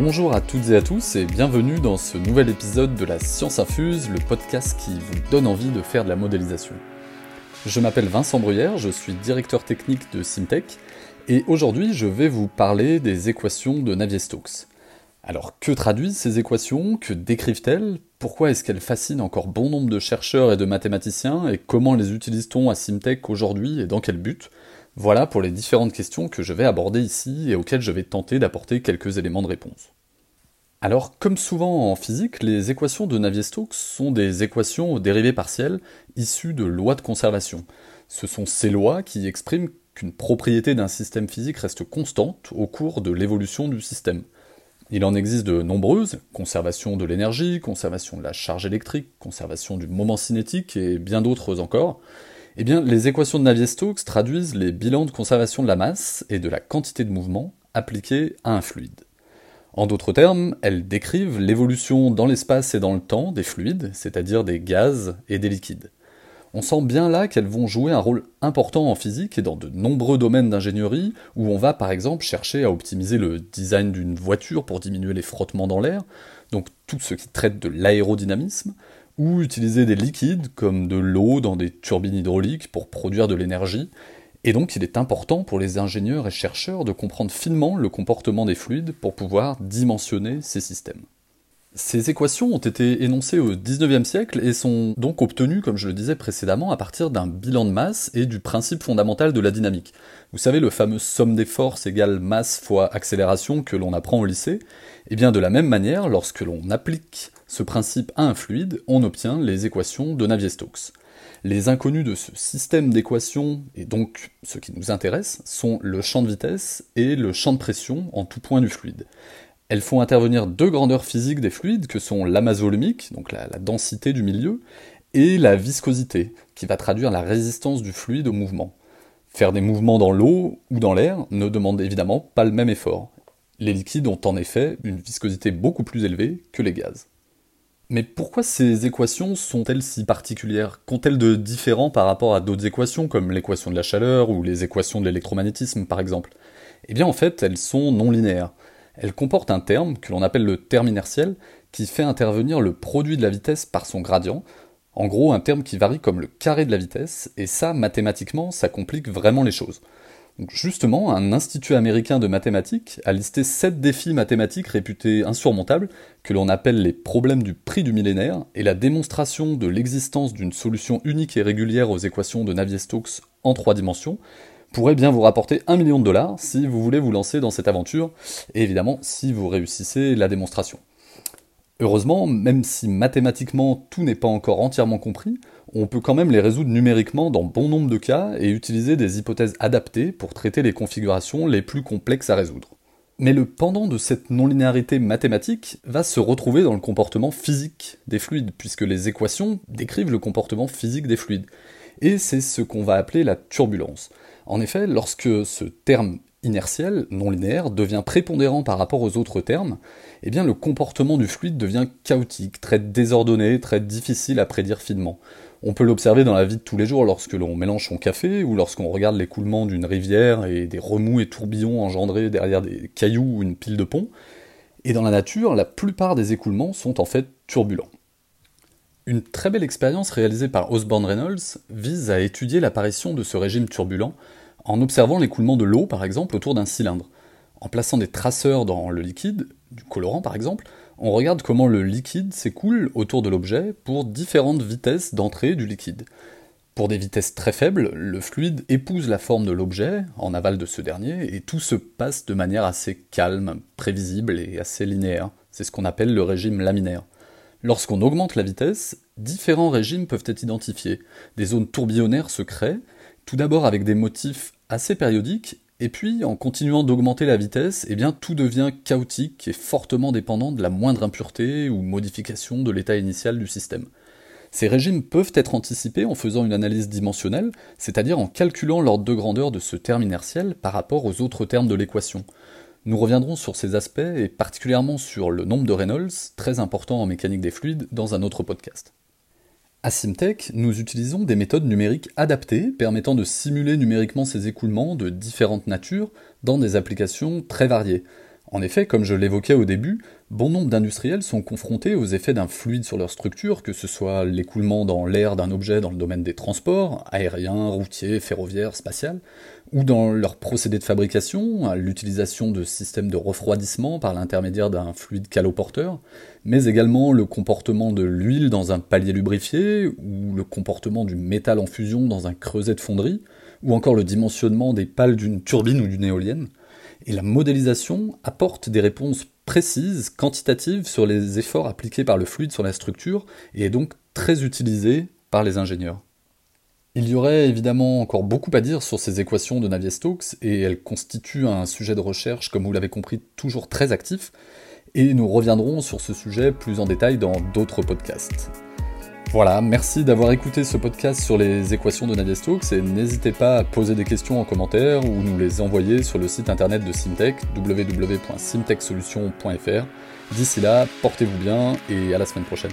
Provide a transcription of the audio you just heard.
Bonjour à toutes et à tous et bienvenue dans ce nouvel épisode de la Science Infuse, le podcast qui vous donne envie de faire de la modélisation. Je m'appelle Vincent Bruyère, je suis directeur technique de Simtech et aujourd'hui je vais vous parler des équations de Navier-Stokes. Alors que traduisent ces équations? Que décrivent-elles? Pourquoi est-ce qu'elles fascinent encore bon nombre de chercheurs et de mathématiciens? Et comment les utilise-t-on à Simtech aujourd'hui et dans quel but? Voilà pour les différentes questions que je vais aborder ici et auxquelles je vais tenter d'apporter quelques éléments de réponse. Alors, comme souvent en physique, les équations de Navier-Stokes sont des équations aux dérivées partielles issues de lois de conservation. Ce sont ces lois qui expriment qu'une propriété d'un système physique reste constante au cours de l'évolution du système. Il en existe de nombreuses, conservation de l'énergie, conservation de la charge électrique, conservation du moment cinétique et bien d'autres encore. Eh bien, les équations de Navier-Stokes traduisent les bilans de conservation de la masse et de la quantité de mouvement appliqués à un fluide. En d'autres termes, elles décrivent l'évolution dans l'espace et dans le temps des fluides, c'est-à-dire des gaz et des liquides. On sent bien là qu'elles vont jouer un rôle important en physique et dans de nombreux domaines d'ingénierie, où on va par exemple chercher à optimiser le design d'une voiture pour diminuer les frottements dans l'air, donc tout ce qui traite de l'aérodynamisme, ou utiliser des liquides comme de l'eau dans des turbines hydrauliques pour produire de l'énergie, et donc il est important pour les ingénieurs et chercheurs de comprendre finement le comportement des fluides pour pouvoir dimensionner ces systèmes. Ces équations ont été énoncées au XIXe siècle et sont donc obtenues, comme je le disais précédemment, à partir d'un bilan de masse et du principe fondamental de la dynamique. Vous savez, le fameux somme des forces égale masse fois accélération que l'on apprend au lycée eh bien de la même manière, lorsque l'on applique ce principe à un fluide, on obtient les équations de Navier-Stokes. Les inconnus de ce système d'équations, et donc ce qui nous intéresse, sont le champ de vitesse et le champ de pression en tout point du fluide. Elles font intervenir deux grandeurs physiques des fluides, que sont la masse volumique, donc la, la densité du milieu, et la viscosité, qui va traduire la résistance du fluide au mouvement. Faire des mouvements dans l'eau ou dans l'air ne demande évidemment pas le même effort. Les liquides ont en effet une viscosité beaucoup plus élevée que les gaz. Mais pourquoi ces équations sont-elles si particulières? Qu'ont-elles de différent par rapport à d'autres équations, comme l'équation de la chaleur ou les équations de l'électromagnétisme par exemple? Eh bien en fait, elles sont non linéaires. Elles comportent un terme, que l'on appelle le terme inertiel, qui fait intervenir le produit de la vitesse par son gradient, en gros un terme qui varie comme le carré de la vitesse, et ça, mathématiquement, ça complique vraiment les choses. Justement, un institut américain de mathématiques a listé sept défis mathématiques réputés insurmontables, que l'on appelle les problèmes du prix du millénaire, et la démonstration de l'existence d'une solution unique et régulière aux équations de Navier-Stokes en trois dimensions pourrait bien vous rapporter un million de dollars si vous voulez vous lancer dans cette aventure, et évidemment si vous réussissez la démonstration. Heureusement, même si mathématiquement tout n'est pas encore entièrement compris, on peut quand même les résoudre numériquement dans bon nombre de cas et utiliser des hypothèses adaptées pour traiter les configurations les plus complexes à résoudre. Mais le pendant de cette non-linéarité mathématique va se retrouver dans le comportement physique des fluides, puisque les équations décrivent le comportement physique des fluides. Et c'est ce qu'on va appeler la turbulence. En effet, lorsque ce terme inertiel, non linéaire, devient prépondérant par rapport aux autres termes, eh bien le comportement du fluide devient chaotique, très désordonné, très difficile à prédire finement. On peut l'observer dans la vie de tous les jours lorsque l'on mélange son café ou lorsqu'on regarde l'écoulement d'une rivière et des remous et tourbillons engendrés derrière des cailloux ou une pile de pont. Et dans la nature, la plupart des écoulements sont en fait turbulents. Une très belle expérience réalisée par Osborne Reynolds vise à étudier l'apparition de ce régime turbulent en observant l'écoulement de l'eau, par exemple, autour d'un cylindre. En plaçant des traceurs dans le liquide, du colorant par exemple, on regarde comment le liquide s'écoule autour de l'objet pour différentes vitesses d'entrée du liquide. Pour des vitesses très faibles, le fluide épouse la forme de l'objet, en aval de ce dernier, et tout se passe de manière assez calme, prévisible et assez linéaire. C'est ce qu'on appelle le régime laminaire. Lorsqu'on augmente la vitesse, différents régimes peuvent être identifiés. Des zones tourbillonnaires se créent, tout d'abord avec des motifs assez périodiques, et puis en continuant d'augmenter la vitesse, eh bien tout devient chaotique et fortement dépendant de la moindre impureté ou modification de l'état initial du système. Ces régimes peuvent être anticipés en faisant une analyse dimensionnelle, c'est-à-dire en calculant l'ordre de grandeur de ce terme inertiel par rapport aux autres termes de l'équation. Nous reviendrons sur ces aspects et particulièrement sur le nombre de Reynolds, très important en mécanique des fluides, dans un autre podcast. À Simtech, nous utilisons des méthodes numériques adaptées permettant de simuler numériquement ces écoulements de différentes natures dans des applications très variées. En effet, comme je l'évoquais au début, bon nombre d'industriels sont confrontés aux effets d'un fluide sur leur structure, que ce soit l'écoulement dans l'air d'un objet dans le domaine des transports, aériens, routiers, ferroviaires, spatial, ou dans leur procédé de fabrication, à l'utilisation de systèmes de refroidissement par l'intermédiaire d'un fluide caloporteur, mais également le comportement de l'huile dans un palier lubrifié, ou le comportement du métal en fusion dans un creuset de fonderie, ou encore le dimensionnement des pales d'une turbine ou d'une éolienne. Et la modélisation apporte des réponses précises, quantitatives sur les efforts appliqués par le fluide sur la structure et est donc très utilisée par les ingénieurs. Il y aurait évidemment encore beaucoup à dire sur ces équations de Navier-Stokes et elles constituent un sujet de recherche, comme vous l'avez compris, toujours très actif, et nous reviendrons sur ce sujet plus en détail dans d'autres podcasts. Voilà, merci d'avoir écouté ce podcast sur les équations de Navier-Stokes et n'hésitez pas à poser des questions en commentaire ou nous les envoyer sur le site internet de Simtech, www.simtechsolutions.fr. D'ici là, portez-vous bien et à la semaine prochaine.